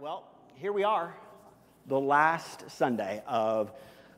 well, here we are, the last Sunday of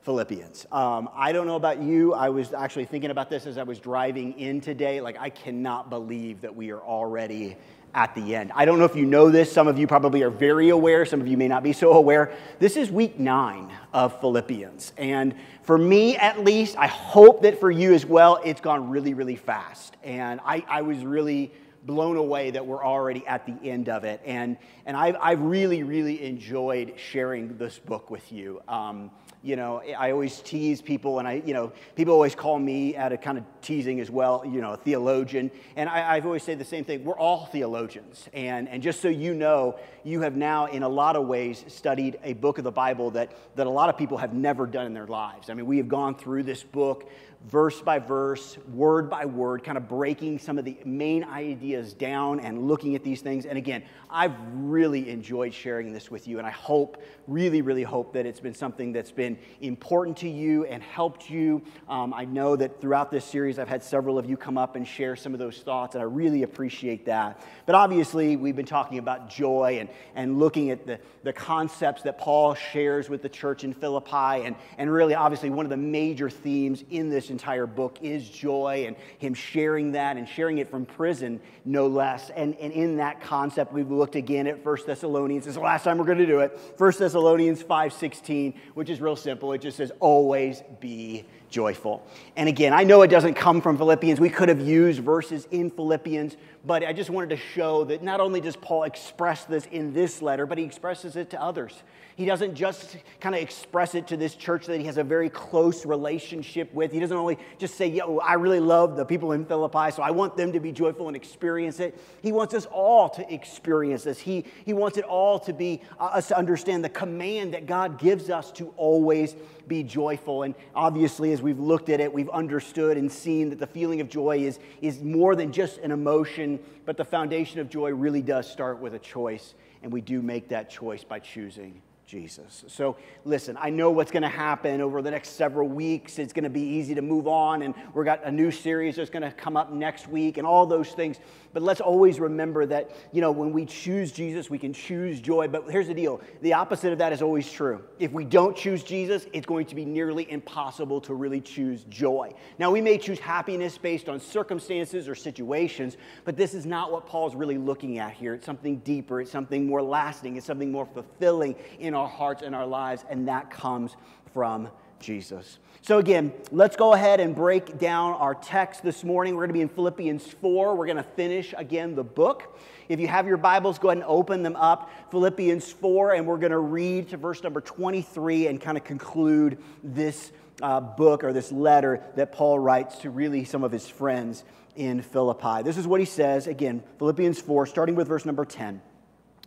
Philippians. Um, I don't know about you. I was actually thinking about this as I was driving in today. Like, I cannot believe that we are already at the end. I don't know if you know this. Some of you probably are very aware. Some of you may not be so aware. This is week nine of Philippians. And for me, at least, I hope that for you as well, it's gone really, really fast. And I, I was really blown away that we're already at the end of it. And, and I've, I've really, really enjoyed sharing this book with you. Um, you know, I always tease people, and I, you know, people always call me out of kind of teasing as well, you know, a theologian. And I, have always said the same thing. We're all theologians. And, and just so you know, you have now, in a lot of ways, studied a book of the Bible that, that a lot of people have never done in their lives. I mean, we have gone through this book verse by verse, word by word, kind of breaking some of the main ideas down and looking at these things. And again, I've really enjoyed sharing this with you, and I hope, really, really hope that it's been something that's been important to you and helped you. Um, I know that throughout this series, I've had several of you come up and share some of those thoughts, and I really appreciate that. But obviously, we've been talking about joy and, and looking at the, the concepts that Paul shares with the church in Philippi, and, and really, obviously, one of the major themes in this entire book is joy and him sharing that and sharing it from prison, no less. And, and in that concept, we've looked again at 1 Thessalonians. This is the last time we're going to do it. 1 Thessalonians 5.16, which is real simple. It just says, always be joyful. And again, I know it doesn't come from Philippians. We could have used verses in Philippians, but I just wanted to show that not only does Paul express this in this letter, but he expresses it to others. He doesn't just kind of express it to this church that he has a very close relationship with. He doesn't only just say, Yo, I really love the people in Philippi, so I want them to be joyful and experience it. He wants us all to experience this. He, he wants it all to be uh, us to understand the command that God gives us to always be joyful. And obviously, as we've looked at it, we've understood and seen that the feeling of joy is, is more than just an emotion, but the foundation of joy really does start with a choice. And we do make that choice by choosing Jesus. So, listen, I know what's going to happen over the next several weeks. It's going to be easy to move on, and we've got a new series that's going to come up next week, and all those things. But let's always remember that, you know, when we choose Jesus, we can choose joy. But here's the deal the opposite of that is always true. If we don't choose Jesus, it's going to be nearly impossible to really choose joy. Now, we may choose happiness based on circumstances or situations, but this is not what Paul's really looking at here. It's something deeper, it's something more lasting, it's something more fulfilling in our hearts and our lives, and that comes from Jesus. So, again, let's go ahead and break down our text this morning. We're going to be in Philippians 4. We're going to finish again the book. If you have your Bibles, go ahead and open them up. Philippians 4, and we're going to read to verse number 23 and kind of conclude this uh, book or this letter that Paul writes to really some of his friends in Philippi. This is what he says again, Philippians 4, starting with verse number 10.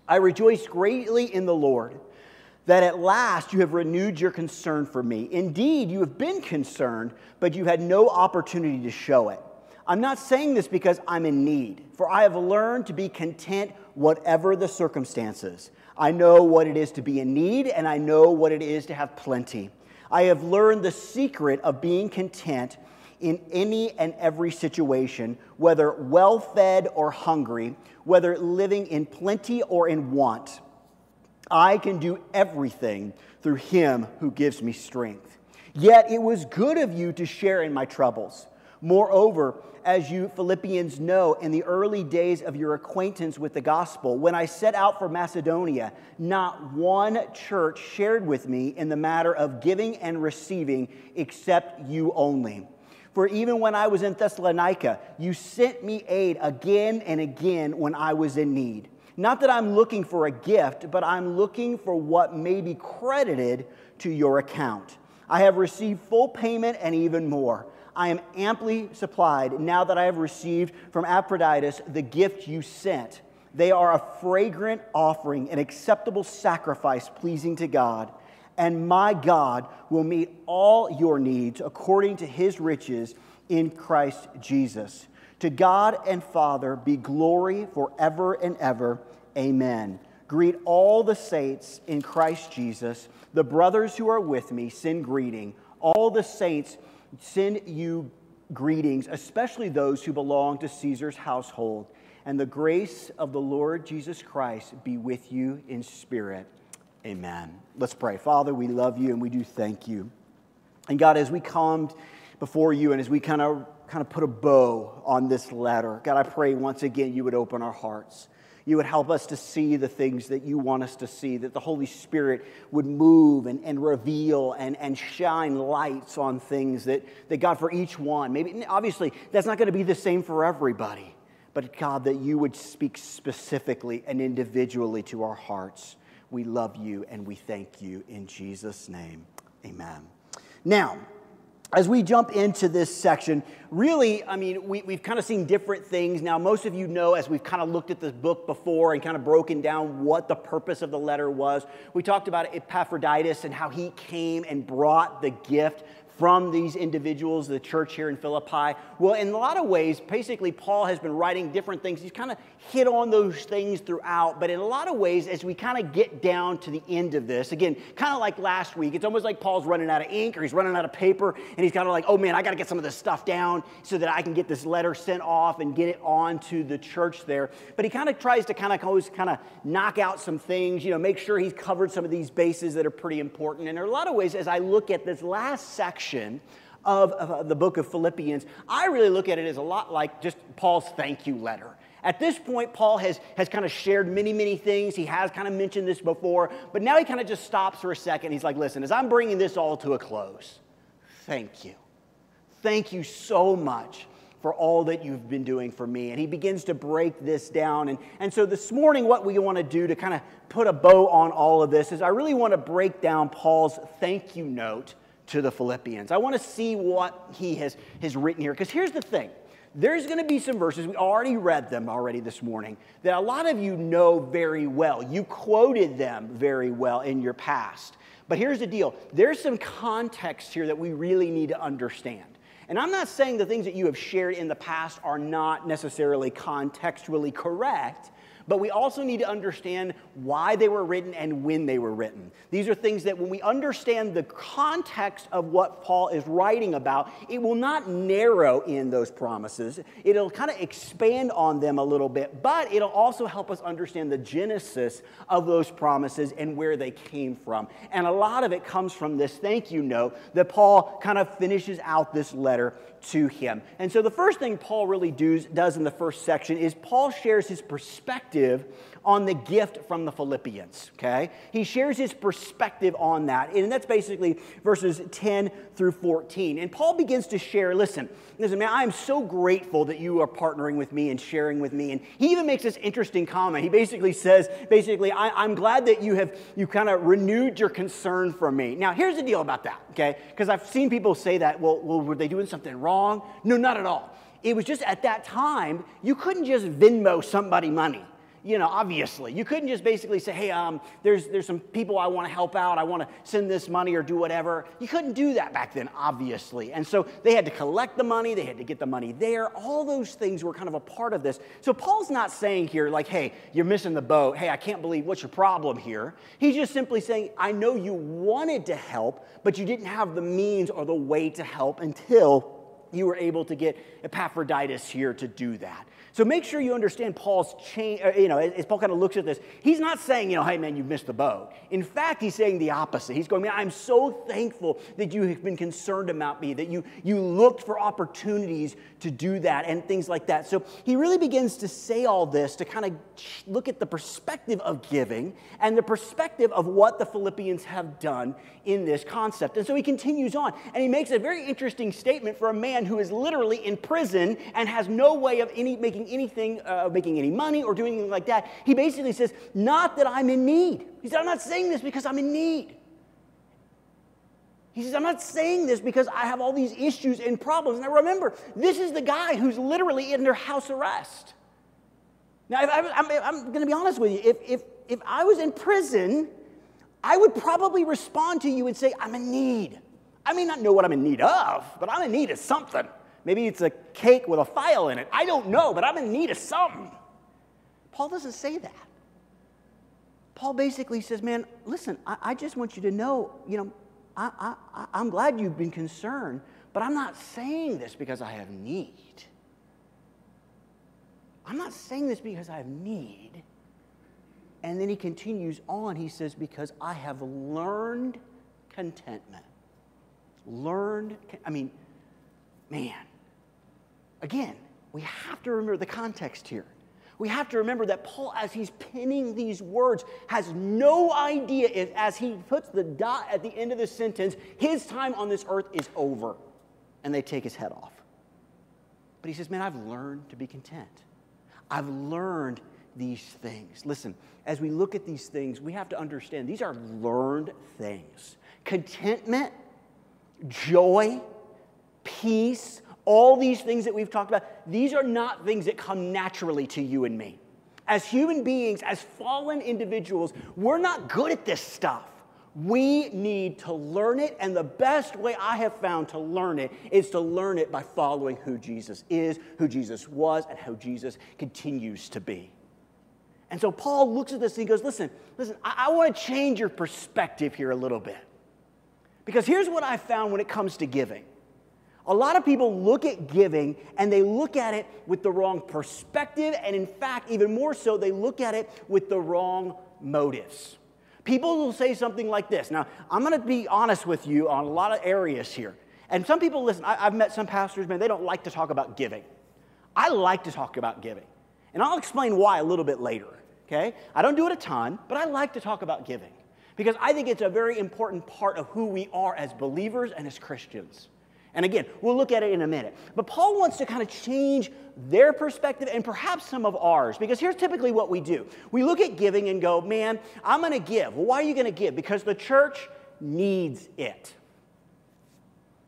I rejoice greatly in the Lord that at last you have renewed your concern for me. Indeed, you have been concerned, but you had no opportunity to show it. I'm not saying this because I'm in need, for I have learned to be content whatever the circumstances. I know what it is to be in need, and I know what it is to have plenty. I have learned the secret of being content in any and every situation, whether well fed or hungry, whether living in plenty or in want. I can do everything through him who gives me strength. Yet it was good of you to share in my troubles. Moreover, as you Philippians know, in the early days of your acquaintance with the gospel, when I set out for Macedonia, not one church shared with me in the matter of giving and receiving except you only. For even when I was in Thessalonica, you sent me aid again and again when I was in need. Not that I'm looking for a gift, but I'm looking for what may be credited to your account. I have received full payment and even more. I am amply supplied now that I have received from Epaphroditus the gift you sent. They are a fragrant offering, an acceptable sacrifice pleasing to God. And my God will meet all your needs according to his riches in Christ Jesus. To God and Father be glory forever and ever. Amen. Greet all the saints in Christ Jesus. The brothers who are with me send greeting. All the saints send you greetings, especially those who belong to Caesar's household. And the grace of the Lord Jesus Christ be with you in spirit. Amen. Let's pray. Father, we love you and we do thank you. And God, as we come before you and as we kind of kind of put a bow on this letter, God, I pray once again you would open our hearts you would help us to see the things that you want us to see, that the Holy Spirit would move and, and reveal and, and shine lights on things that, that God, for each one, maybe obviously that's not going to be the same for everybody, but God, that you would speak specifically and individually to our hearts. We love you and we thank you in Jesus' name. Amen. Now, as we jump into this section, really, I mean, we, have kind of seen different things. Now, most of you know, as we've kind of looked at this book before and kind of broken down what the purpose of the letter was, we talked about Epaphroditus and how he came and brought the gift from these individuals, the church here in Philippi? Well, in a lot of ways, basically, Paul has been writing different things. He's kind of hit on those things throughout, but in a lot of ways, as we kind of get down to the end of this, again, kind of like last week, it's almost like Paul's running out of ink or he's running out of paper, and he's kind of like, oh man, I got to get some of this stuff down so that I can get this letter sent off and get it on to the church there. But he kind of tries to kind of always kind of knock out some things, you know, make sure he's covered some of these bases that are pretty important. And in a lot of ways, as I look at this last section, section of, of the book of Philippians, I really look at it as a lot like just Paul's thank you letter. At this point, Paul has, has kind of shared many, many things. He has kind of mentioned this before, but now he kind of just stops for a second. He's like, listen, as I'm bringing this all to a close, thank you. Thank you so much for all that you've been doing for me. And he begins to break this down. And, and so this morning, what we want to do to kind of put a bow on all of this is I really want to break down Paul's thank you note to the Philippians. I want to see what he has, has written here. Because here's the thing there's going to be some verses, we already read them already this morning, that a lot of you know very well. You quoted them very well in your past. But here's the deal there's some context here that we really need to understand. And I'm not saying the things that you have shared in the past are not necessarily contextually correct, but we also need to understand why they were written and when they were written. These are things that when we understand the context of what Paul is writing about, it will not narrow in those promises. It'll kind of expand on them a little bit, but it'll also help us understand the genesis of those promises and where they came from. And a lot of it comes from this thank you note that Paul kind of finishes out this letter to him. And so the first thing Paul really does, does in the first section is Paul shares his perspective on the gift from the Philippians, okay? He shares his perspective on that. And that's basically verses 10 through 14. And Paul begins to share, listen, listen, man, I am so grateful that you are partnering with me and sharing with me. And he even makes this interesting comment. He basically says, basically, I, am glad that you have you kind of renewed your concern for me. Now, here's the deal about that, okay? Because I've seen people say that, well, well, were they doing something wrong? No, not at all. It was just at that time, you couldn't just Venmo somebody money you know, obviously. You couldn't just basically say, hey, um, there's, there's some people I want to help out. I want to send this money or do whatever. You couldn't do that back then, obviously. And so they had to collect the money, they had to get the money there. All those things were kind of a part of this. So Paul's not saying here, like, hey, you're missing the boat. Hey, I can't believe what's your problem here. He's just simply saying, I know you wanted to help, but you didn't have the means or the way to help until you were able to get Epaphroditus here to do that. So make sure you understand Paul's change, uh, you know, as Paul kind of looks at this, he's not saying, you know, hey man, you've missed the boat. In fact, he's saying the opposite. He's going, man, I'm so thankful that you have been concerned about me, that you, you looked for opportunities to do that and things like that. So he really begins to say all this to kind of look at the perspective of giving and the perspective of what the Philippians have done in this concept. And so he continues on and he makes a very interesting statement for a man who is literally in prison and has no way of any, making anything, uh, making any money or doing anything like that. He basically says, Not that I'm in need. He said, I'm not saying this because I'm in need. He says, I'm not saying this because I have all these issues and problems. Now remember, this is the guy who's literally under house arrest. Now, I, I'm, I'm going to be honest with you. If, if, if I was in prison, I would probably respond to you and say, I'm in need. I may not know what I'm in need of, but I'm in need of something. Maybe it's a cake with a file in it. I don't know, but I'm in need of something. Paul doesn't say that. Paul basically says, Man, listen, I, I just want you to know, you know, I, I, I'm glad you've been concerned, but I'm not saying this because I have need. I'm not saying this because I have need. And then he continues on. He says, Because I have learned contentment. Learned, I mean, man, again, we have to remember the context here. We have to remember that Paul, as he's penning these words, has no idea if, as he puts the dot at the end of the sentence, his time on this earth is over. And they take his head off. But he says, Man, I've learned to be content. I've learned these things. Listen, as we look at these things, we have to understand these are learned things. Contentment, joy, peace, all these things that we've talked about, these are not things that come naturally to you and me. As human beings, as fallen individuals, we're not good at this stuff. We need to learn it, and the best way I have found to learn it is to learn it by following who Jesus is, who Jesus was, and how Jesus continues to be. And so Paul looks at this and he goes, Listen, listen, I, I want to change your perspective here a little bit. Because here's what I found when it comes to giving. A lot of people look at giving and they look at it with the wrong perspective, and in fact, even more so, they look at it with the wrong motives. People will say something like this. Now, I'm going to be honest with you on a lot of areas here. And some people, listen, I, have met some pastors, man, they don't like to talk about giving. I like to talk about giving. And I'll explain why a little bit later, okay? I don't do it a ton, but I like to talk about giving because I think it's a very important part of who we are as believers and as Christians. And again, we'll look at it in a minute. But Paul wants to kind of change their perspective and perhaps some of ours, because here's typically what we do we look at giving and go, man, I'm going to give. Well, why are you going to give? Because the church needs it.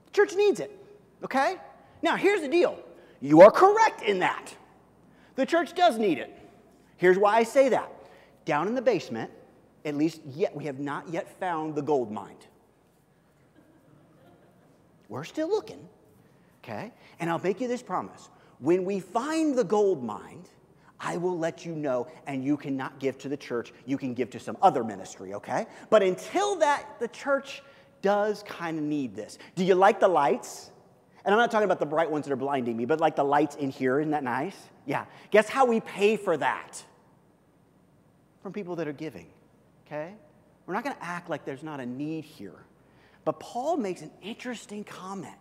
The church needs it, okay? Now, here's the deal you are correct in that. The church does need it. Here's why I say that. Down in the basement, at least yet, we have not yet found the gold mine. We're still looking, okay? And I'll make you this promise. When we find the gold mine, I will let you know, and you cannot give to the church. You can give to some other ministry, okay? But until that, the church does kind of need this. Do you like the lights? And I'm not talking about the bright ones that are blinding me, but like the lights in here. Isn't that nice? Yeah. Guess how we pay for that? From people that are giving, okay? We're not going to act like there's not a need here. But Paul makes an interesting comment.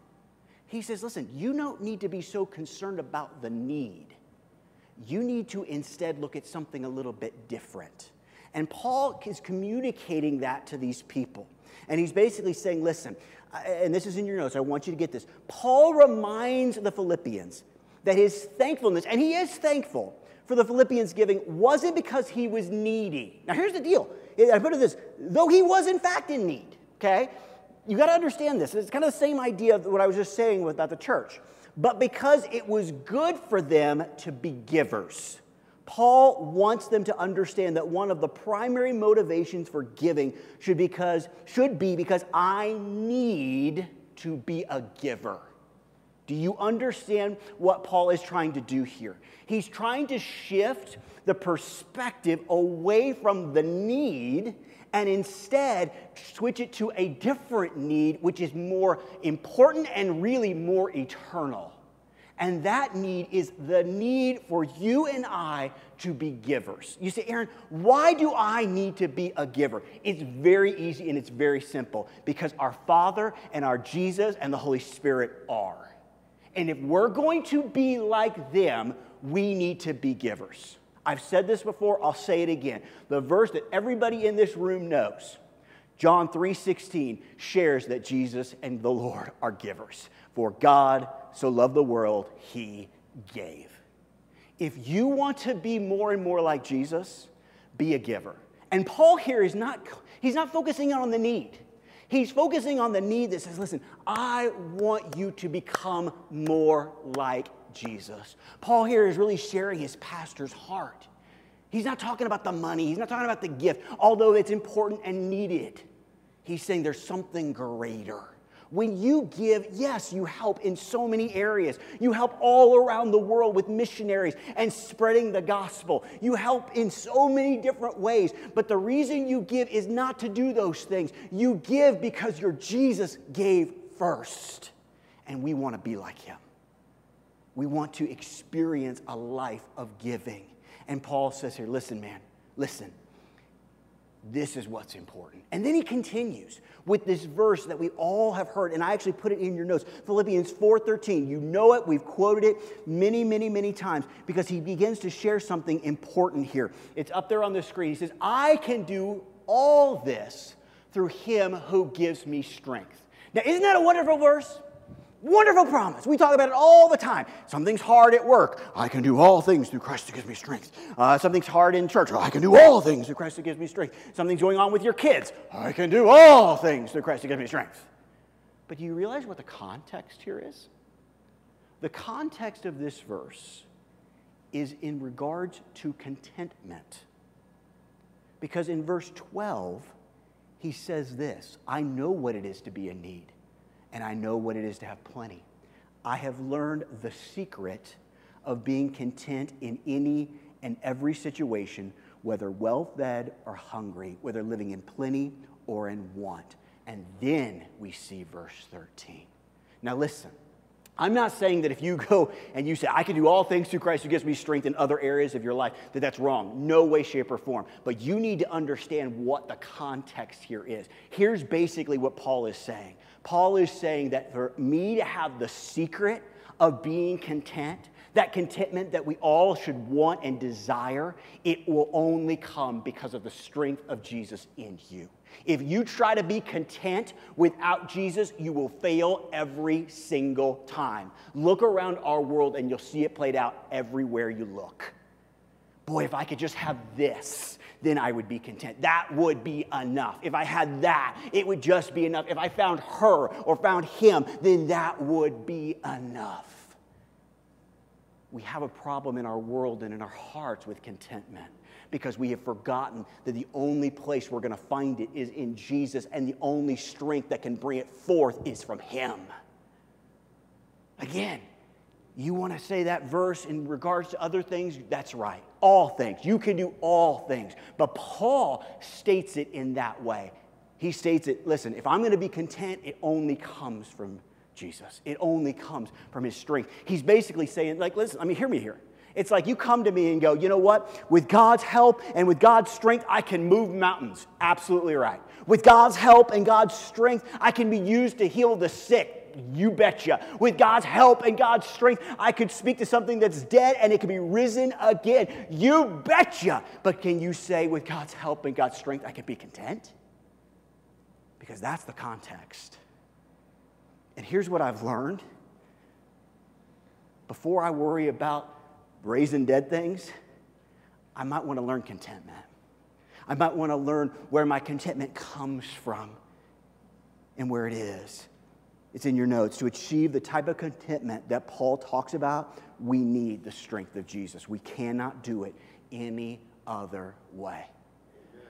He says, listen, you don't need to be so concerned about the need. You need to instead look at something a little bit different. And Paul is communicating that to these people. And he's basically saying, listen, and this is in your notes, I want you to get this. Paul reminds the Philippians that his thankfulness, and he is thankful for the Philippians giving, wasn't because he was needy. Now, here's the deal I put it this though he was in fact in need, okay? You got to understand this. It's kind of the same idea of what I was just saying about the church. But because it was good for them to be givers, Paul wants them to understand that one of the primary motivations for giving should, because, should be because I need to be a giver. Do you understand what Paul is trying to do here? He's trying to shift the perspective away from the need and instead switch it to a different need, which is more important and really more eternal. And that need is the need for you and I to be givers. You say, Aaron, why do I need to be a giver? It's very easy and it's very simple because our Father and our Jesus and the Holy Spirit are. And if we're going to be like them, we need to be givers. I've said this before, I'll say it again. The verse that everybody in this room knows, John 3:16 shares that Jesus and the Lord are givers. For God so loved the world, he gave. If you want to be more and more like Jesus, be a giver. And Paul here is not he's not focusing on the need. He's focusing on the need that says, listen, I want you to become more like Jesus. Paul here is really sharing his pastor's heart. He's not talking about the money, he's not talking about the gift, although it's important and needed. He's saying there's something greater. When you give, yes, you help in so many areas. You help all around the world with missionaries and spreading the gospel. You help in so many different ways. But the reason you give is not to do those things. You give because your Jesus gave first. And we want to be like him. We want to experience a life of giving. And Paul says here, listen, man, listen. This is what's important. And then he continues with this verse that we all have heard, and I actually put it in your notes Philippians 4:13. You know it, we've quoted it many, many, many times because he begins to share something important here. It's up there on the screen. He says, I can do all this through him who gives me strength. Now, isn't that a wonderful verse? Wonderful promise. We talk about it all the time. Something's hard at work. I can do all things through Christ who gives me strength. Uh, something's hard in church. I can do all things through Christ who gives me strength. Something's going on with your kids. I can do all things through Christ who gives me strength. But do you realize what the context here is? The context of this verse is in regards to contentment. Because in verse 12, he says this I know what it is to be in need and I know what it is to have plenty. I have learned the secret of being content in any and every situation, whether well fed or hungry, whether living in plenty or in want. And then we see verse 13. Now, listen. I'm not saying that if you go and you say, I can do all things through Christ who gives me strength in other areas of your life, that that's wrong. No way, shape, or form. But you need to understand what the context here is. Here's basically what Paul is saying Paul is saying that for me to have the secret of being content, that contentment that we all should want and desire, it will only come because of the strength of Jesus in you. If you try to be content without Jesus, you will fail every single time. Look around our world and you'll see it played out everywhere you look. Boy, if I could just have this, then I would be content. That would be enough. If I had that, it would just be enough. If I found her or found him, then that would be enough. We have a problem in our world and in our hearts with contentment because we have forgotten that the only place we're going to find it is in Jesus, and the only strength that can bring it forth is from Him. Again, you want to say that verse in regards to other things? That's right. All things. You can do all things. But Paul states it in that way. He states it listen, if I'm going to be content, it only comes from Jesus. It only comes from his strength. He's basically saying, like, listen, I mean, hear me here. It's like you come to me and go, you know what? With God's help and with God's strength, I can move mountains. Absolutely right. With God's help and God's strength, I can be used to heal the sick. You betcha. With God's help and God's strength, I could speak to something that's dead and it could be risen again. You betcha. But can you say, with God's help and God's strength, I can be content? Because that's the context. And here's what I've learned before I worry about raising dead things, I might want to learn contentment. I might want to learn where my contentment comes from and where it is. It's in your notes. To achieve the type of contentment that Paul talks about, we need the strength of Jesus. We cannot do it any other way.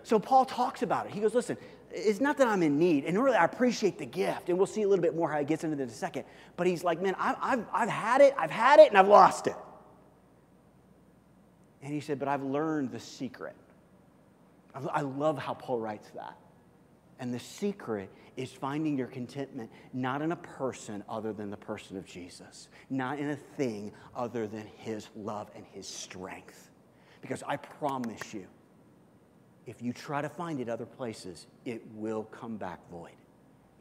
So Paul talks about it. He goes, Listen, it's not that I'm in need, and really I appreciate the gift, and we'll see a little bit more how he gets into this in a second. But he's like, Man, I've, I've, I've had it, I've had it, and I've lost it. And he said, But I've learned the secret. I love how Paul writes that. And the secret is finding your contentment not in a person other than the person of Jesus, not in a thing other than his love and his strength. Because I promise you, if you try to find it other places, it will come back void.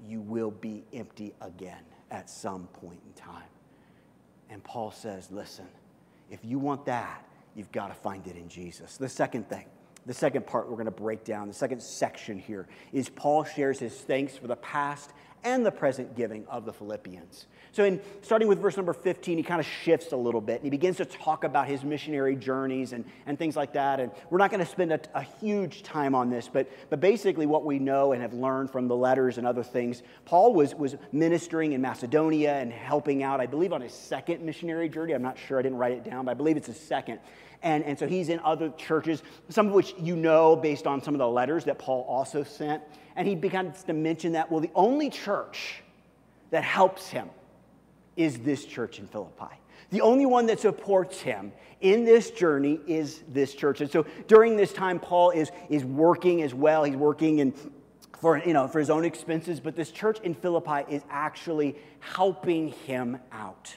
You will be empty again at some point in time. And Paul says, listen, if you want that, you've got to find it in Jesus. The second thing, the second part we're going to break down, the second section here, is Paul shares his thanks for the past and the present giving of the Philippians. So, in starting with verse number 15, he kind of shifts a little bit and he begins to talk about his missionary journeys and, and things like that. And we're not going to spend a, a, huge time on this, but, but basically, what we know and have learned from the letters and other things, Paul was, was ministering in Macedonia and helping out, I believe, on his second missionary journey. I'm not sure, I didn't write it down, but I believe it's his second. And, and so he's in other churches, some of which you know based on some of the letters that Paul also sent. And he begins to mention that, well, the only church that helps him is this church in Philippi. The only one that supports him in this journey is this church. And so during this time, Paul is, is working as well. He's working in, for, you know, for his own expenses, but this church in Philippi is actually helping him out.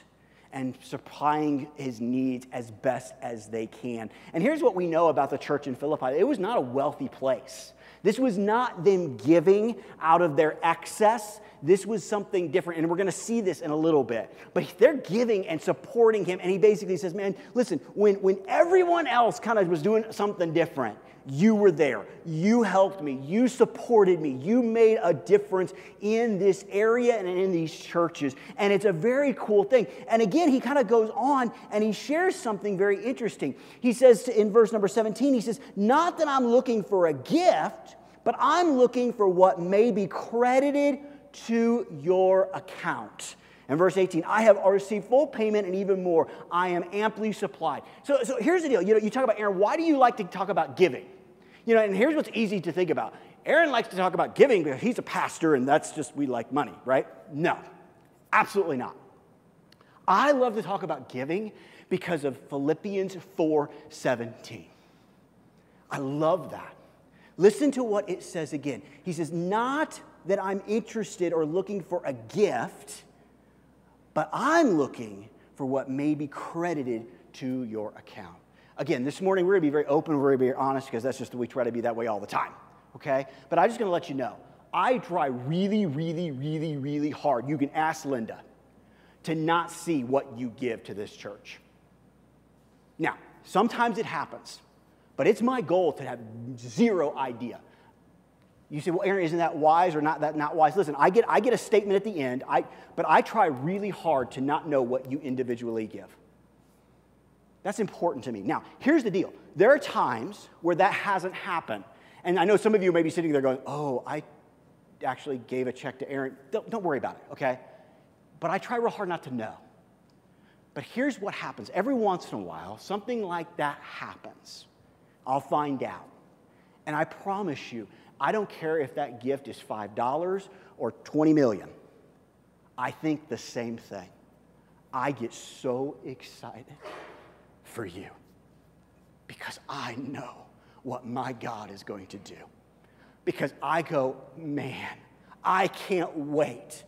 and supplying his needs as best as they can. And here's what we know about the church in Philippi it was not a wealthy place. This was not them giving out of their excess. This was something different. And we're going to see this in a little bit. But they're giving and supporting him. And he basically says, Man, listen, when, when everyone else kind of was doing something different, you were there. You helped me. You supported me. You made a difference in this area and in these churches. And it's a very cool thing. And again, he kind of goes on and he shares something very interesting. He says in verse number 17, he says, Not that I'm looking for a gift, but I'm looking for what may be credited to your account. And verse 18, I have received full payment and even more. I am amply supplied. So, so here's the deal. You know, you talk about Aaron, why do you like to talk about giving? You know, and here's what's easy to think about. Aaron likes to talk about giving because he's a pastor and that's just, we like money, right? No, absolutely not. I love to talk about giving because of Philippians 4 17. I love that. Listen to what it says again. He says, Not that I'm interested or looking for a gift, but I'm looking for what may be credited to your account. Again, this morning we're to be very open, we're to be honest because that's just the we try to be that way all the time. Okay? But I'm just to let you know. I try really, really, really, really hard. You can ask Linda to not see what you give to this church. Now, sometimes it happens, but it's my goal to have zero idea. You say, well, Aaron, isn't that wise or not that not wise? Listen, I get, I get a statement at the end, I, but I try really hard to not know what you individually give. That's important to me. Now, here's the deal there are times where that hasn't happened. And I know some of you may be sitting there going, oh, I actually gave a check to Aaron. Don't, don't worry about it, okay? But I try real hard not to know. But here's what happens every once in a while, something like that happens. I'll find out. And I promise you, I don't care if that gift is $5 or 20 million. I think the same thing. I get so excited for you because I know what my God is going to do. Because I go, man, I can't wait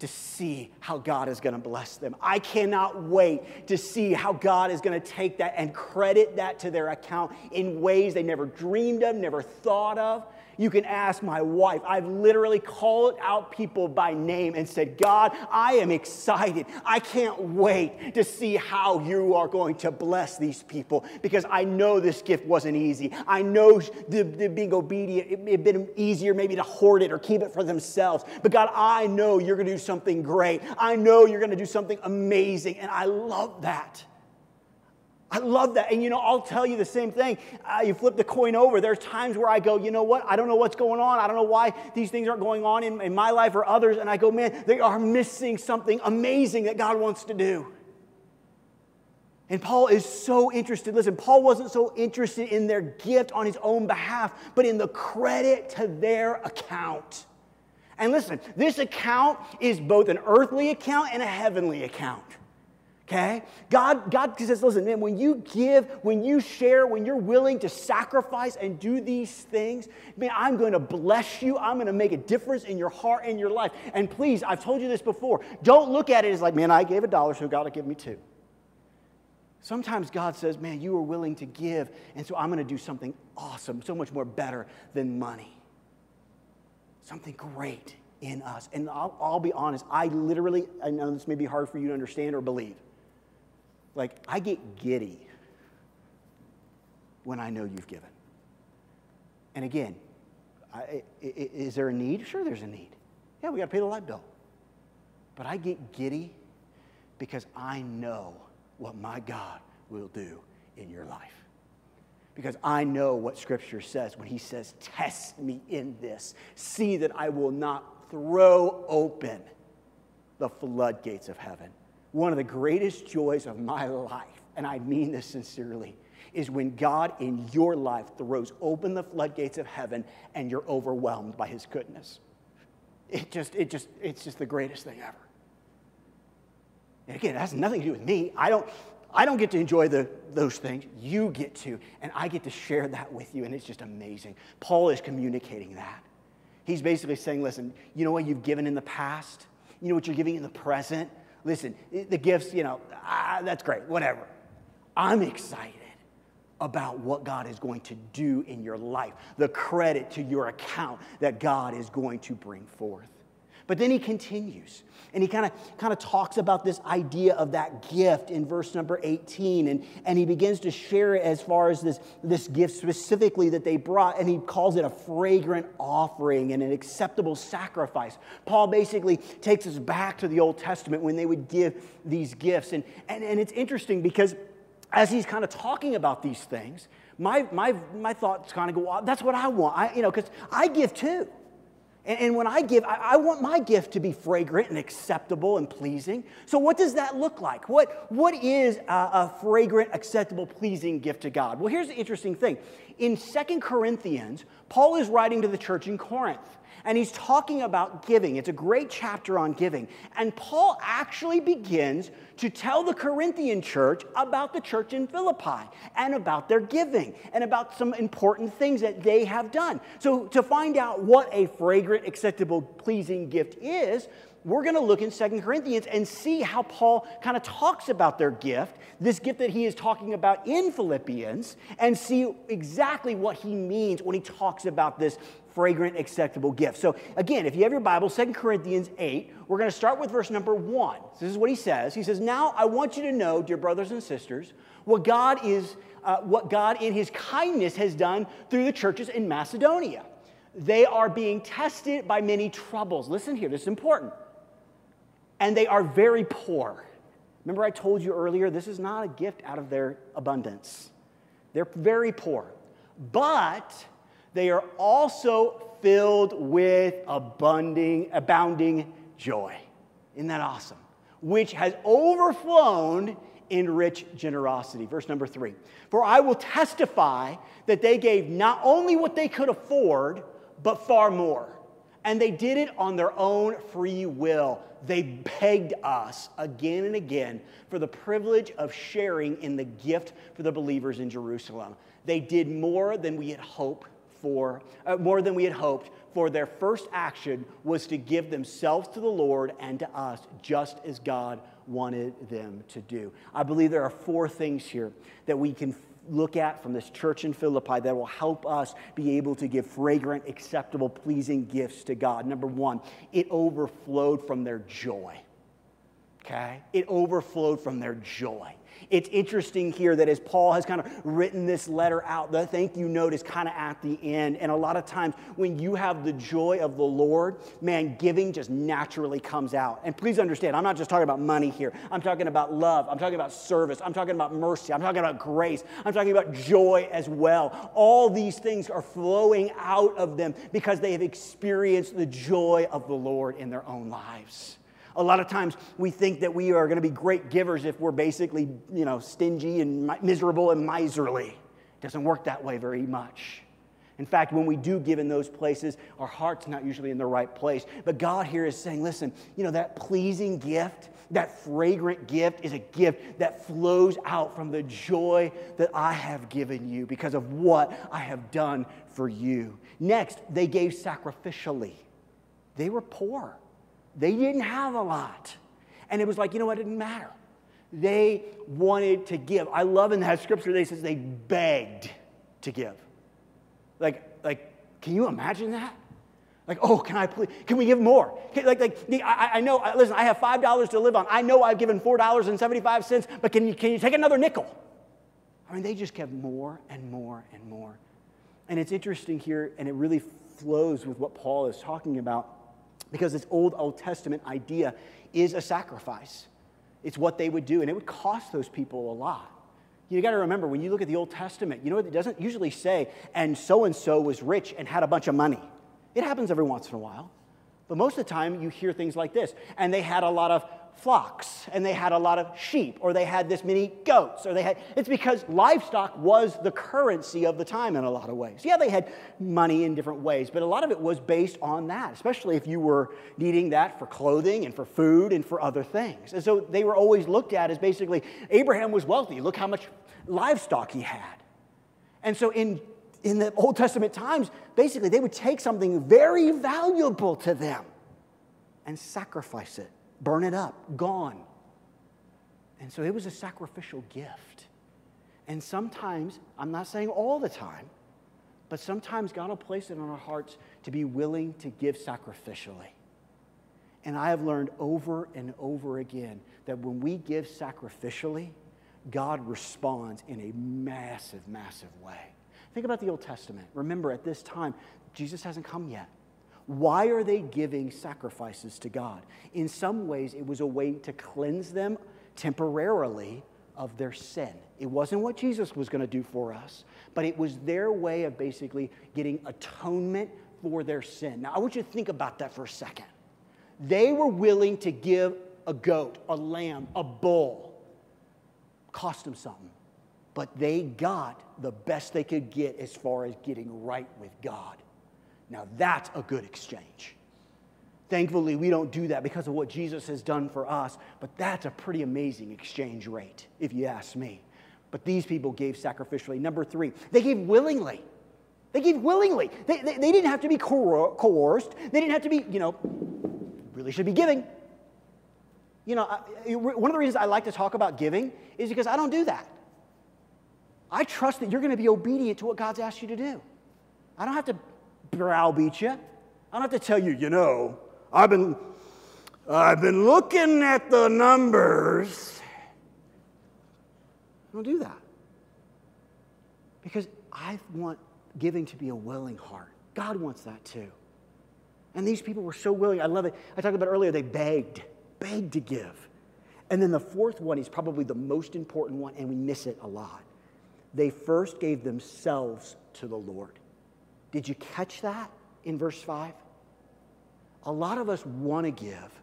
to see how God is going to bless them. I cannot wait to see how God is going to take that and credit that to their account in ways they never dreamed of, never thought of. You can ask my wife. I've literally called out people by name and said, God, I am excited. I can't wait to see how you are going to bless these people because I know this gift wasn't easy. I know the, the being obedient, it, had been easier maybe to hoard it or keep it for themselves. But God, I know you're going to do something great. I know you're going to do something amazing. And I love that. I love that. And you know, I'll tell you the same thing. Uh, you flip the coin over. There's times where I go, you know what? I don't know what's going on. I don't know why these things aren't going on in, in my life or others. And I go, man, they are missing something amazing that God wants to do. And Paul is so interested. Listen, Paul wasn't so interested in their gift on his own behalf, but in the credit to their account. And listen, this account is both an earthly account and a heavenly account. Okay? God, God says, listen, man, when you give, when you share, when you're willing to sacrifice and do these things, man, I'm going to bless you. I'm going to make a difference in your heart and your life. And please, I've told you this before. Don't look at it as like, man, I gave a dollar, so God will give me two. Sometimes God says, man, you are willing to give, and so I'm going to do something awesome, so much more better than money. Something great in us. And I'll, I'll be honest, I literally, I know this may be hard for you to understand or believe. Like, I get giddy when I know you've given. And again, I, is there a need? Sure, there's a need. Yeah, we got to pay the light bill. But I get giddy because I know what my God will do in your life. Because I know what Scripture says when He says, Test me in this. See that I will not throw open the floodgates of heaven one of the greatest joys of my life, and I mean this sincerely, is when God in your life throws open the floodgates of heaven and you're overwhelmed by his goodness. It just, it just, it's just the greatest thing ever. And again, it has nothing to do with me. I don't, I don't get to enjoy the, those things. You get to, and I get to share that with you, and it's just amazing. Paul is communicating that. He's basically saying, listen, you know what you've given in the past? You know what you're giving in the present? Listen, the gifts, you know, ah, that's great, whatever. I'm excited about what God is going to do in your life, the credit to your account that God is going to bring forth. But then he continues and he kind of kind of talks about this idea of that gift in verse number 18 and, and he begins to share it as far as this, this gift specifically that they brought and he calls it a fragrant offering and an acceptable sacrifice. Paul basically takes us back to the old testament when they would give these gifts and, and, and it's interesting because as he's kind of talking about these things my, my, my thoughts kind of go well, that's what i want. I, you know because i give too and, and when I give, I, I, want my gift to be fragrant and acceptable and pleasing. So, what does that look like? What, what is a, a fragrant, acceptable, pleasing gift to God? Well, here's the interesting thing. In Second Corinthians, Paul is writing to the church in Corinth and he's talking about giving. It's a great chapter on giving. And Paul actually begins to tell the Corinthian church about the church in Philippi and about their giving and about some important things that they have done. So, to find out what a fragrant, acceptable, pleasing gift is, we're going to look in Second Corinthians and see how Paul kind of talks about their gift, this gift that he is talking about in Philippians, and see exactly what he means when he talks about this fragrant, acceptable gift. So, again, if you have your Bible, Second Corinthians 8, we're going to start with verse number 1. This is what he says. He says, Now I want you to know, dear brothers and sisters, what God is, uh, what God in his kindness has done through the churches in Macedonia. They are being tested by many troubles. Listen here, this is important. And they are very poor. Remember, I told you earlier, this is not a gift out of their abundance. They're very poor. But they are also filled with abounding, abounding joy. Isn't that awesome? Which has overflown in rich generosity. Verse number three For I will testify that they gave not only what they could afford, but far more. And they did it on their own free will. They begged us again and again for the privilege of sharing in the gift for the believers in Jerusalem. They did more than we had hoped for, uh, more than we had hoped, for their first action was to give themselves to the Lord and to us, just as God wanted them to do. I believe there are four things here that we can look at from this church in Philippi that will help us be able to give fragrant, acceptable, pleasing gifts to God. Number one, it overflowed from their joy. Okay? It overflowed from their joy. It's interesting here that as Paul has kind of written this letter out, the thank you note is kind of at the end. And a lot of times when you have the joy of the Lord, man, giving just naturally comes out. And please understand, I'm not just talking about money here. I'm talking about love. I'm talking about service. I'm talking about mercy. I'm talking about grace. I'm talking about joy as well. All these things are flowing out of them because they have experienced the joy of the Lord in their own lives. A lot of times we think that we are going to be great givers if we're basically, you know, stingy and miserable and miserly. It doesn't work that way very much. In fact, when we do give in those places, our heart's not usually in the right place. But God here is saying, listen, you know, that pleasing gift, that fragrant gift is a gift that flows out from the joy that I have given you because of what I have done for you. Next, they gave sacrificially. They were poor. They didn't have a lot. And it was like, you know what? It didn't matter. They wanted to give. I love in that scripture, they says they begged to give. Like, like, can you imagine that? Like, oh, can I please, can we give more? Like, like I, I know, listen, I have $5 to live on. I know I've given $4.75, but can you, can you take another nickel? I mean, they just kept more and more and more. And it's interesting here, and it really flows with what Paul is talking about because this old Old Testament idea is a sacrifice. It's what they would do, and it would cost those people a lot. You got to remember when you look at the Old Testament, you know it doesn't usually say, and so and so was rich and had a bunch of money. It happens every once in a while. But most of the time, you hear things like this, and they had a lot of flocks and they had a lot of sheep or they had this many goats or they had it's because livestock was the currency of the time in a lot of ways. Yeah they had money in different ways but a lot of it was based on that especially if you were needing that for clothing and for food and for other things. And so they were always looked at as basically abraham was wealthy. Look how much livestock he had. And so in in the old testament times basically they would take something very valuable to them and sacrifice it burn it up, gone. And so it was a sacrificial gift. And sometimes, I'm not saying all the time, but sometimes God will place it on our hearts to be willing to give sacrificially. And I have learned over and over again that when we give sacrificially, God responds in a massive, massive way. Think about the Old Testament. Remember, at this time, Jesus hasn't come yet. Why are they giving sacrifices to God? In some ways, it was a way to cleanse them temporarily of their sin. It wasn't what Jesus was going to do for us, but it was their way of basically getting atonement for their sin. Now, I want you to think about that for a second. They were willing to give a goat, a lamb, a bull, cost them something, but they got the best they could get as far as getting right with God. Now, that's a good exchange. Thankfully, we don't do that because of what Jesus has done for us, but that's a pretty amazing exchange rate, if you ask me. But these people gave sacrificially. Number three, they gave willingly. They gave willingly. They, they, they didn't have to be coerced. They didn't have to be, you know, really should be giving. You know, one of the reasons I like to talk about giving is because I don't do that. I trust that you're going to be obedient to what God's asked you to do. I don't have to browbeat you. I don't have to tell you, you know, I've been, I've been looking at the numbers. I don't do that. Because I want giving to be a willing heart. God wants that too. And these people were so willing. I love it. I talked about earlier, they begged, begged to give. And then the fourth one is probably the most important one, and we miss it a lot. They first gave themselves to the Lord. Did you catch that in verse 5? A lot of us want to give,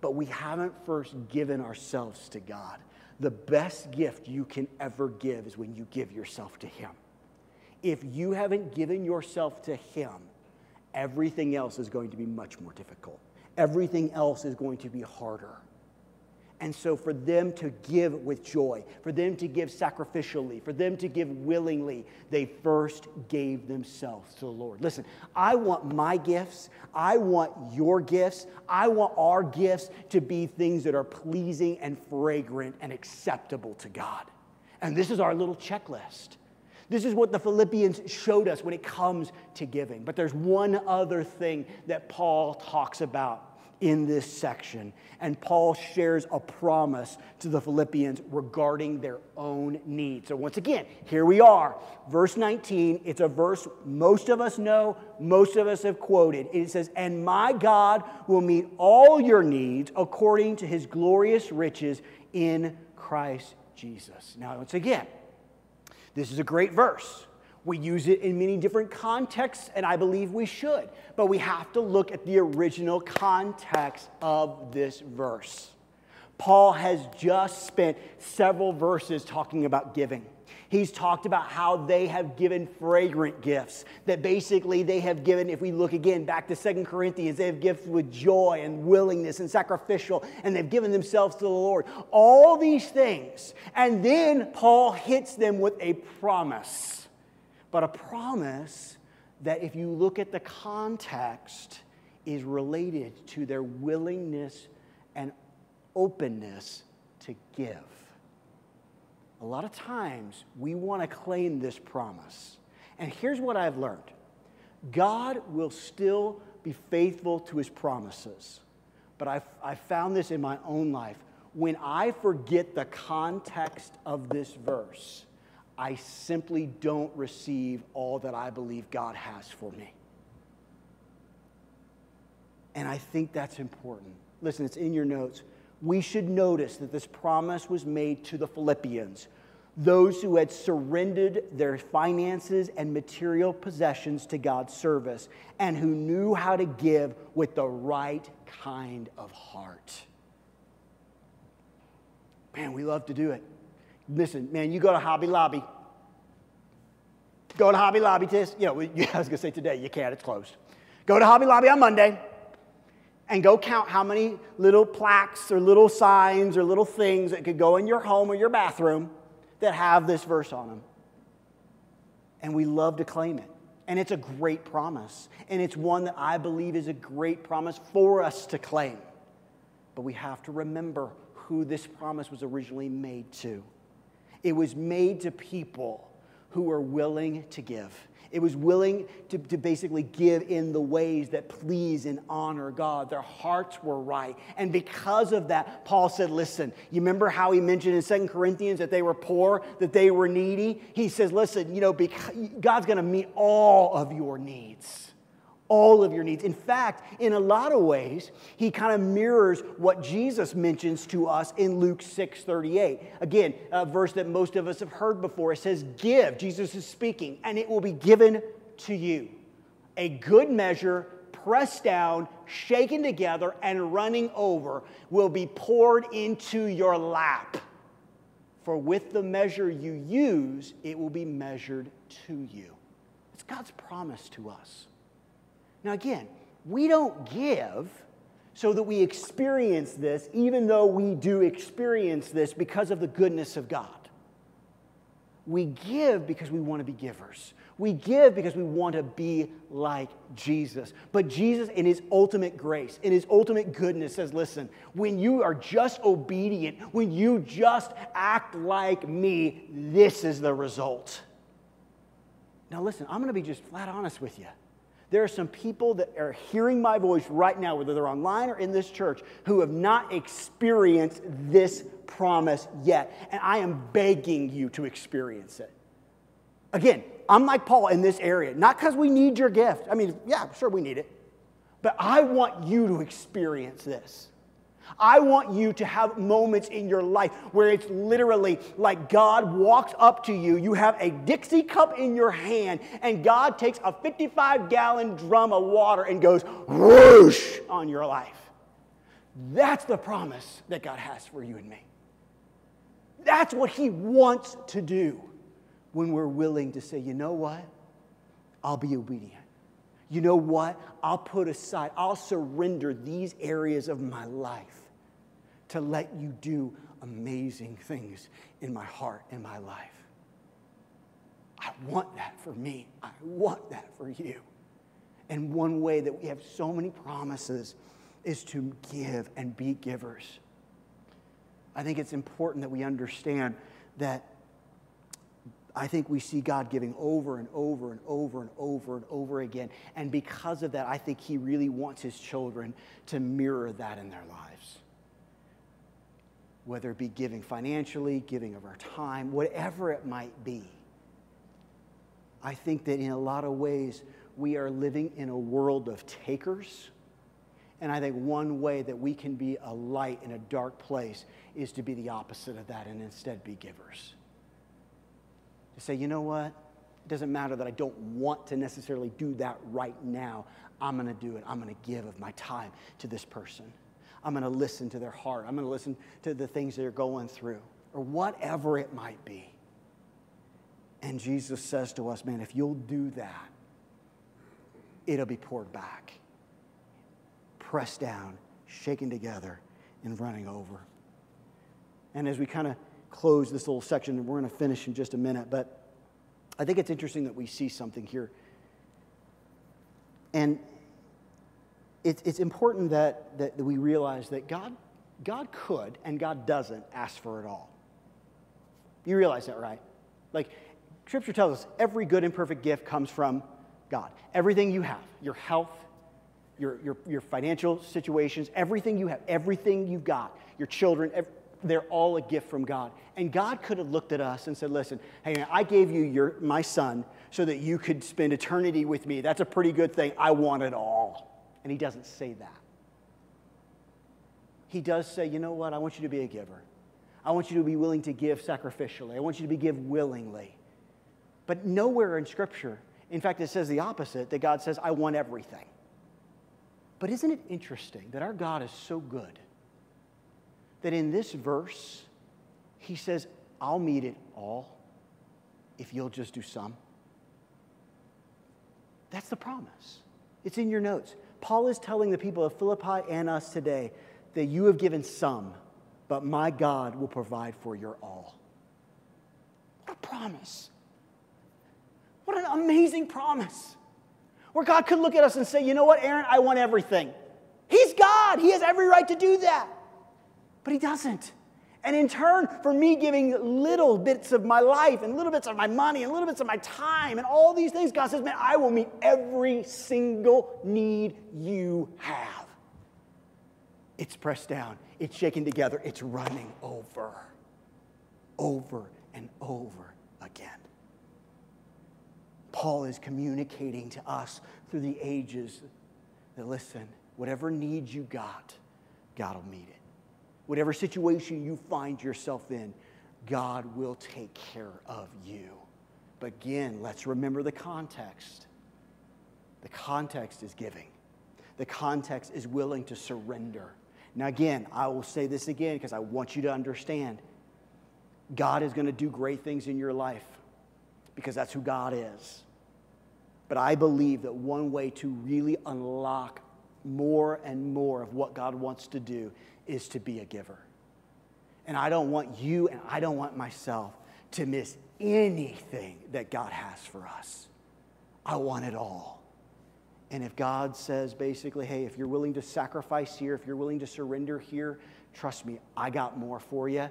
but we haven't first given ourselves to God. The best gift you can ever give is when you give yourself to Him. If you haven't given yourself to Him, everything else is going to be much more difficult. Everything else is going to be harder. And so, for them to give with joy, for them to give sacrificially, for them to give willingly, they first gave themselves to the Lord. Listen, I want my gifts, I want your gifts, I want our gifts to be things that are pleasing and fragrant and acceptable to God. And this is our little checklist. This is what the Philippians showed us when it comes to giving. But there's one other thing that Paul talks about in this section. And Paul shares a promise to the Philippians regarding their own needs. So, once again, here we are. Verse 19. It's a verse most of us know, most of us have quoted. It says, And my God will meet all your needs according to his glorious riches in Christ Jesus. Now, once again, this is a great verse. We use it in many different contexts, and I believe we should. But we have to look at the original context of this verse. Paul has just spent several verses talking about giving. He's talked about how they have given fragrant gifts. That basically they have given, if we look again back to Second Corinthians, they have gifts with joy and willingness and sacrificial, and they've given themselves to the Lord. All these things. And then Paul hits them with a promise. But a promise that, if you look at the context, is related to their willingness and openness to give a lot of times we want to claim this promise. And here's what I've learned God will still be faithful to his promises. But I've, i found this in my own life. When I forget the context of this verse, I simply don't receive all that I believe God has for me. And I think that's important. Listen, it's in your notes we should notice that this promise was made to the Philippians, those who had surrendered their finances and material possessions to God's service and who knew how to give with the right kind of heart. Man, we love to do it. Listen, man, you go to Hobby Lobby. Go to Hobby Lobby, Tis. You know, I was going to say today, you can't, it's closed. Go to Hobby Lobby on Monday and go count how many little plaques or little signs or little things that could go in your home or your bathroom that have this verse on them. And we love to claim it. And it's a great promise. And it's one that I believe is a great promise for us to claim. But we have to remember who this promise was originally made to. It was made to people who were willing to give. It was willing to, to basically give in the ways that please and honor God. Their hearts were right. And because of that, Paul said, Listen, you remember how he mentioned in Second Corinthians that they were poor, that they were needy? He says, Listen, you know, God's going to meet all of your needs all of your needs. In fact, in a lot of ways, he kind of mirrors what Jesus mentions to us in Luke 6 38. Again, a verse that most of us have heard before. It says, Give, Jesus is speaking, and it will be given to you. A good measure, pressed down, shaken together, and running over, will be poured into your lap. For with the measure you use, it will be measured to you. It's God's promise to us. Now, again, we don't give so that we experience this, even though we do experience this because of the goodness of God. We give because we want to be givers. We give because we want to be like Jesus. But Jesus, in his ultimate grace, in his ultimate goodness, says, Listen, when you are just obedient, when you just act like me, this is the result. Now, listen, I'm going to be just flat honest with you. There are some people that are hearing my voice right now, whether they're online or in this church, who have not experienced this promise yet. And I am begging you to experience it. Again, I'm like Paul in this area, not because we need your gift. I mean, yeah, sure, we need it. But I want you to experience this. I want you to have moments in your life where it's literally like God walks up to you, you have a Dixie cup in your hand, and God takes a 55 gallon drum of water and goes whoosh on your life. That's the promise that God has for you and me. That's what He wants to do when we're willing to say, you know what? I'll be obedient. You know what? I'll put aside, I'll surrender these areas of my life to let you do amazing things in my heart and my life. I want that for me. I want that for you. And one way that we have so many promises is to give and be givers. I think it's important that we understand that I think we see God giving over and over and over and over and over again. And because of that, I think He really wants His children to mirror that in their lives whether it be giving financially, giving of our time, whatever it might be. I think that in a lot of ways, we are living in a world of takers. And I think one way that we can be a light in a dark place is to be the opposite of that and instead be givers. To say, you know what? It doesn't matter that I don't want to necessarily do that right now. I'm going to do it. I'm going to give of my time to this person. I'm going to listen to their heart. I'm going to listen to the things they're going through, or whatever it might be. And Jesus says to us, man, if you'll do that, it'll be poured back, pressed down, shaken together, and running over. And as we kind of close this little section, and we're going to finish in just a minute, but I think it's interesting that we see something here. And it's, it's important that, that we realize that God, God could and God doesn't ask for it all. You realize that, right? Like, Scripture tells us every good and perfect gift comes from God. Everything you have, your health, your, your, your financial situations, everything you have, everything you've got, your children, every, they're all a gift from God. And God could have looked at us and said, Listen, hey, man, I gave you your, my son so that you could spend eternity with me. That's a pretty good thing. I want it all. And he doesn't say that. He does say, you know what? I want you to be a giver. I want you to be willing to give sacrificially. I want you to be give willingly. But nowhere in Scripture, in fact, it says the opposite that God says, I want everything. But isn't it interesting that our God is so good that in this verse, he says, I'll meet it all if you'll just do some? That's the promise. It's in your notes. Paul is telling the people of Philippi and us today that you have given some, but my God will provide for your all. What a promise. What an amazing promise. Where God could look at us and say, you know what, Aaron, I want everything. He's God. He has every right to do that. But He doesn't. And in turn, for me giving little bits of my life and little bits of my money and little bits of my time and all these things, God says, man, I will meet every single need you have. It's pressed down, it's shaken together, it's running over, over and over again. Paul is communicating to us through the ages that listen, whatever needs you got, God will meet it. Whatever situation you find yourself in, God will take care of you. But again, let's remember the context. The context is giving, the context is willing to surrender. Now, again, I will say this again because I want you to understand God is going to do great things in your life because that's who God is. But I believe that one way to really unlock more and more of what God wants to do is to be a giver. And I don't want you and I don't want myself to miss anything that God has for us. I want it all. And if God says basically, hey, if you're willing to sacrifice here, if you're willing to surrender here, trust me, I got more for you.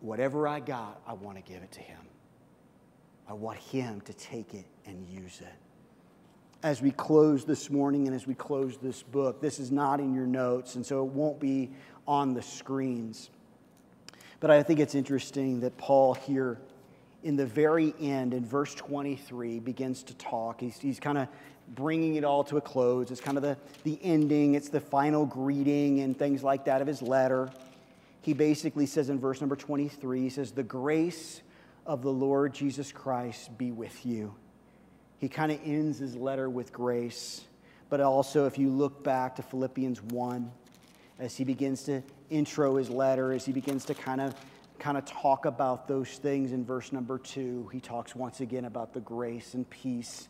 Whatever I got, I want to give it to Him. I want Him to take it and use it as we close this morning and as we close this book. This is not in your notes, and so it won't be on the screens. But I think it's interesting that Paul here, in the very end, in verse 23, begins to talk. He's, he's kind of bringing it all to a close. It's kind of the, the ending, it's the final greeting and things like that of his letter. He basically says in verse number 23, he says, The grace of the Lord Jesus Christ be with you he kind of ends his letter with grace. But also, if you look back to Philippians 1, as he begins to intro his letter, as he begins to kind of kind of talk about those things in verse number two, he talks once again about the grace and peace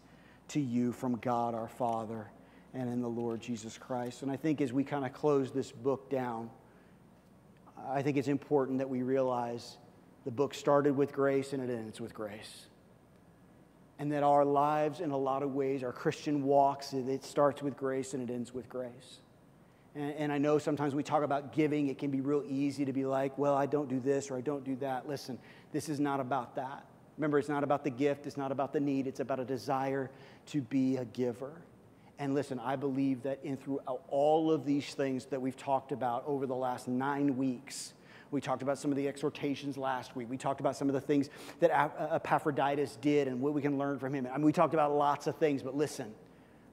to you from God our Father and in the Lord Jesus Christ. And I think as we kind of close this book down, I think it's important that we realize the book started with grace and it ends with grace and that our lives, in a lot of ways, our Christian walks, it starts with grace and it ends with grace. And, and, I know sometimes we talk about giving, it can be real easy to be like, well, I don't do this or I don't do that. Listen, this is not about that. Remember, it's not about the gift, it's not about the need, it's about a desire to be a giver. And listen, I believe that in throughout all of these things that we've talked about over the last nine weeks, we talked about some of the exhortations last week. We talked about some of the things that uh, Epaphroditus did and what we can learn from him. I mean, we talked about lots of things, but listen,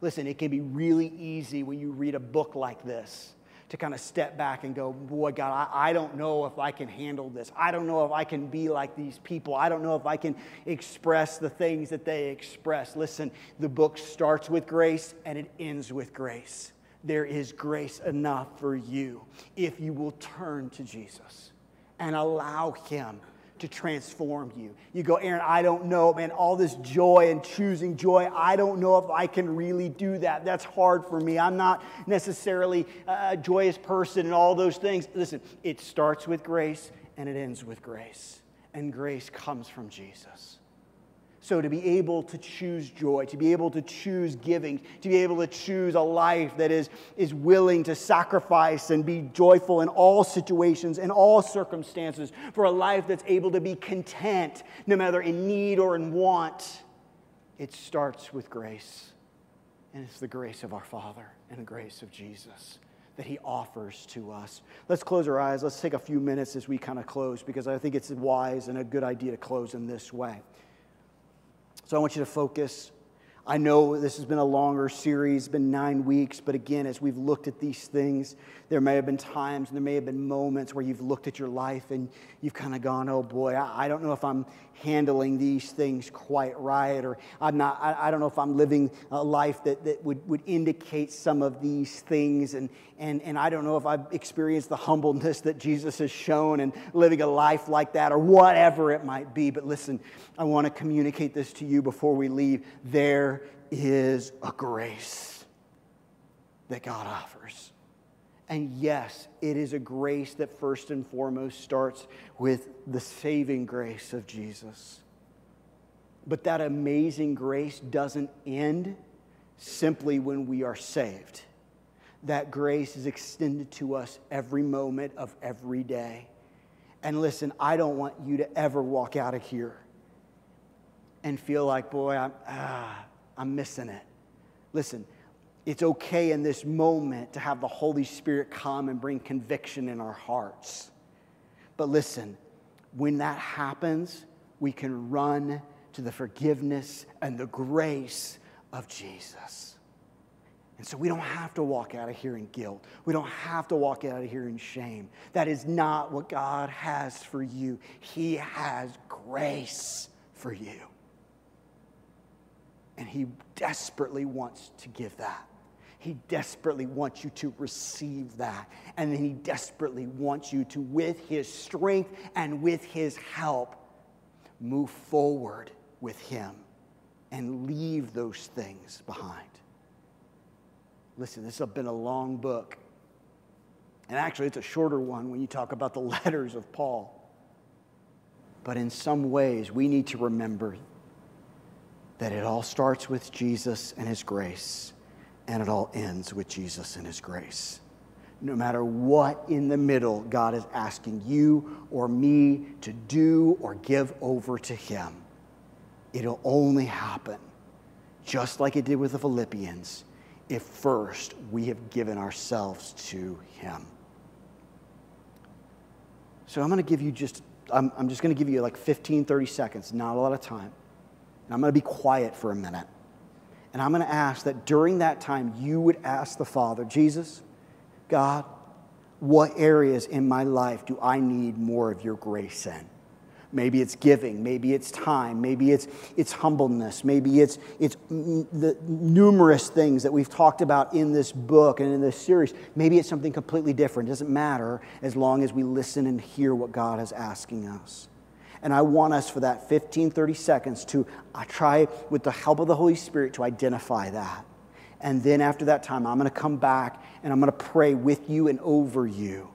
listen, it can be really easy when you read a book like this to kind of step back and go, boy, God, I, I, don't know if I can handle this. I don't know if I can be like these people. I don't know if I can express the things that they express. Listen, the book starts with grace and it ends with grace there is grace enough for you if you will turn to Jesus and allow Him to transform you. You go, Aaron, I don't know, man, all this joy and choosing joy, I don't know if I can really do that. That's hard for me. I'm not necessarily a joyous person and all those things. Listen, it starts with grace and it ends with grace. And grace comes from Jesus. So, to be able to choose joy, to be able to choose giving, to be able to choose a life that is, is willing to sacrifice and be joyful in all situations, in all circumstances, for a life that's able to be content, no matter in need or in want, it starts with grace. And it's the grace of our Father and the grace of Jesus that He offers to us. Let's close our eyes. Let's take a few minutes as we kind of close because I think it's wise and a good idea to close in this way. So I want you to focus. I know this has been a longer series, been nine weeks, but again, as we've looked at these things, there may have been times and there may have been moments where you've looked at your life and you've kind of gone, oh boy, I, I, don't know if I'm handling these things quite right, or I'm not, I, I, don't know if I'm living a life that, that would, would indicate some of these things. And, and, and I don't know if I've experienced the humbleness that Jesus has shown and living a life like that, or whatever it might be. But listen, I want to communicate this to you before we leave. There is a grace that God offers. And yes, it is a grace that first and foremost starts with the saving grace of Jesus. But that amazing grace doesn't end simply when we are saved. That grace is extended to us every moment of every day. And listen, I don't want you to ever walk out of here and feel like, boy, I'm, ah, I'm missing it. Listen, it's okay in this moment to have the Holy Spirit come and bring conviction in our hearts. But listen, when that happens, we can run to the forgiveness and the grace of Jesus. And so we don't have to walk out of here in guilt. We don't have to walk out of here in shame. That is not what God has for you. He has grace for you. And He desperately wants to give that. He desperately wants you to receive that. And then He desperately wants you to, with His strength and with His help, move forward with Him and leave those things behind. Listen, this has been a long book. And actually, it's a shorter one when you talk about the letters of Paul. But in some ways, we need to remember that it all starts with Jesus and His grace, and it all ends with Jesus and His grace. No matter what in the middle God is asking you or me to do or give over to Him, it'll only happen, just like it did with the Philippians, if first we have given ourselves to Him. So I'm going to give you just, I'm, I'm just going to give you like 15, 30 seconds, not a lot of time. And I'm going to be quiet for a minute. And I'm going to ask that during that time, you would ask the Father, Jesus, God, what areas in my life do I need more of your grace in? Maybe it's giving, maybe it's time, maybe it's, it's humbleness, maybe it's, it's the numerous things that we've talked about in this book and in this series. Maybe it's something completely different. It doesn't matter as long as we listen and hear what God is asking us. And I want us for that 15, 30 seconds to try, with the help of the Holy Spirit, to identify that. And then after that time, I'm going to come back and I'm going to pray with you and over you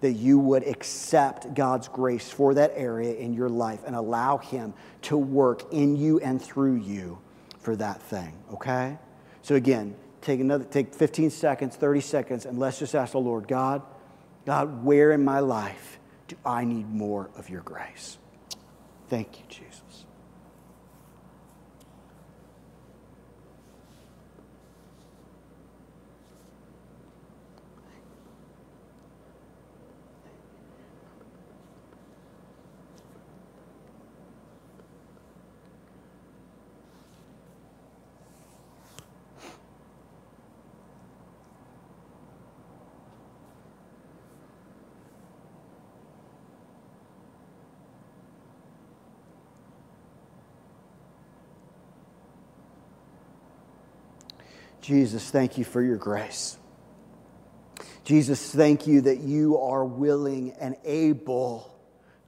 that you would accept God's grace for that area in your life and allow Him to work in you and through you for that thing, okay? So again, take another take 15 seconds, 30 seconds and let's just ask the Lord, God, God, where in my life do I need more of your grace? Thank you, Jesus. Jesus, thank you for your grace. Jesus, thank you that you are willing and able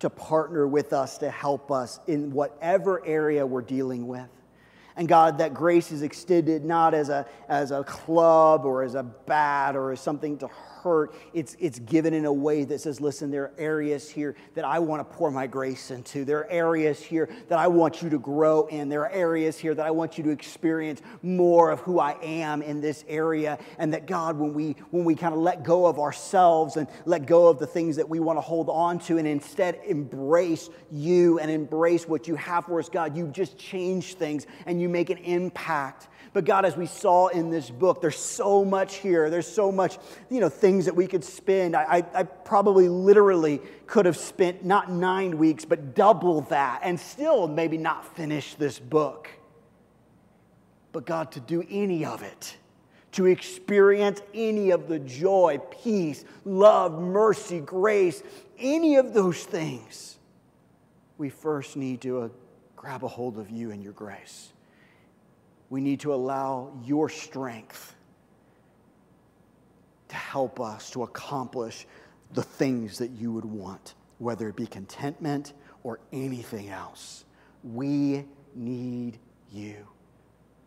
to partner with us to help us in whatever area we're dealing with. And God, that grace is extended not as a, as a club or as a bat or as something to hurt. Hurt, it's, it's given in a way that says, listen, there are areas here that I want to pour my grace into. There are areas here that I want you to grow in. There are areas here that I want you to experience more of who I am in this area. And that God, when we, when we kind of let go of ourselves and let go of the things that we want to hold on to and instead embrace you and embrace what you have for us, God, you just change things and you make an impact but God, as we saw in this book, there's so much here. There's so much, you know, things that we could spend. I, I, probably literally could have spent not nine weeks, but double that and still maybe not finish this book. But God, to do any of it, to experience any of the joy, peace, love, mercy, grace, any of those things, we first need to uh, grab a hold of you and your grace we need to allow your strength to help us to accomplish the things that you would want, whether it be contentment or anything else. We need you.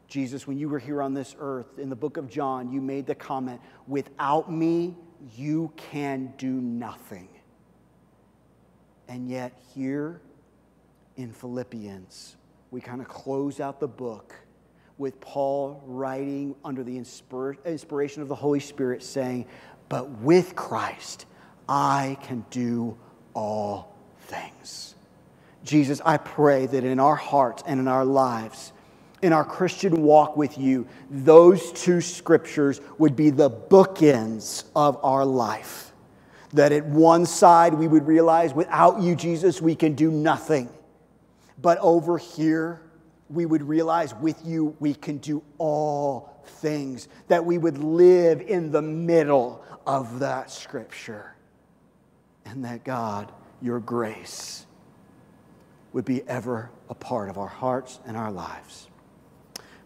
Jesus, when you were here on this earth in the book of John, you made the comment, without me, you can do nothing. And yet, here in Philippians, we kind of close out the book with Paul writing under the inspiration of the Holy Spirit, saying, But with Christ, I can do all things. Jesus, I pray that in our hearts and in our lives, in our Christian walk with you, those two scriptures would be the bookends of our life. That at one side we would realize without you, Jesus, we can do nothing. But over here, we would realize with you we can do all things. That we would live in the middle of that scripture. And that God, your grace, would be ever a part of our hearts and our lives.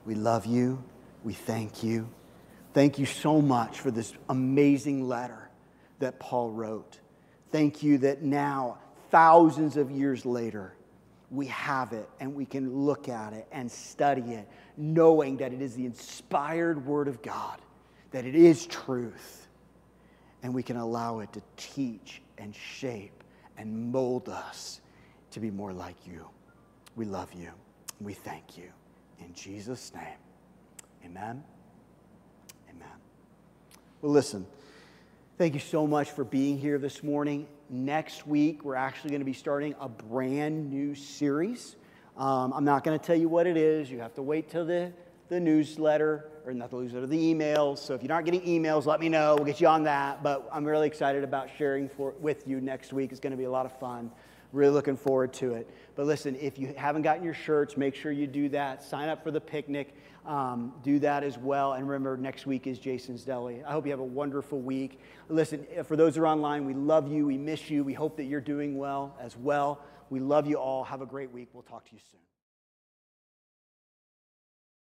We love you. We thank you. Thank you so much for this amazing letter that Paul wrote. Thank you that now, thousands of years later, we have it and we can look at it and study it, knowing that it is the inspired Word of God, that it is truth, and we can allow it to teach and shape and mold us to be more like you. We love you. We thank you. In Jesus' name, amen. Amen. Well, listen, thank you so much for being here this morning. Next week, we're actually going to be starting a brand new series. Um, I'm not going to tell you what it is. You have to wait till the, the newsletter, or not the newsletter, the emails. So if you're not getting emails, let me know. We'll get you on that. But I'm really excited about sharing for, with you next week. It's going to be a lot of fun. Really looking forward to it. But listen, if you haven't gotten your shirts, make sure you do that. Sign up for the picnic. Um, do that as well. And remember, next week is Jason's Deli. I hope you have a wonderful week. Listen, for those who are online, we love you. We miss you. We hope that you're doing well as well. We love you all. Have a great week. We'll talk to you soon.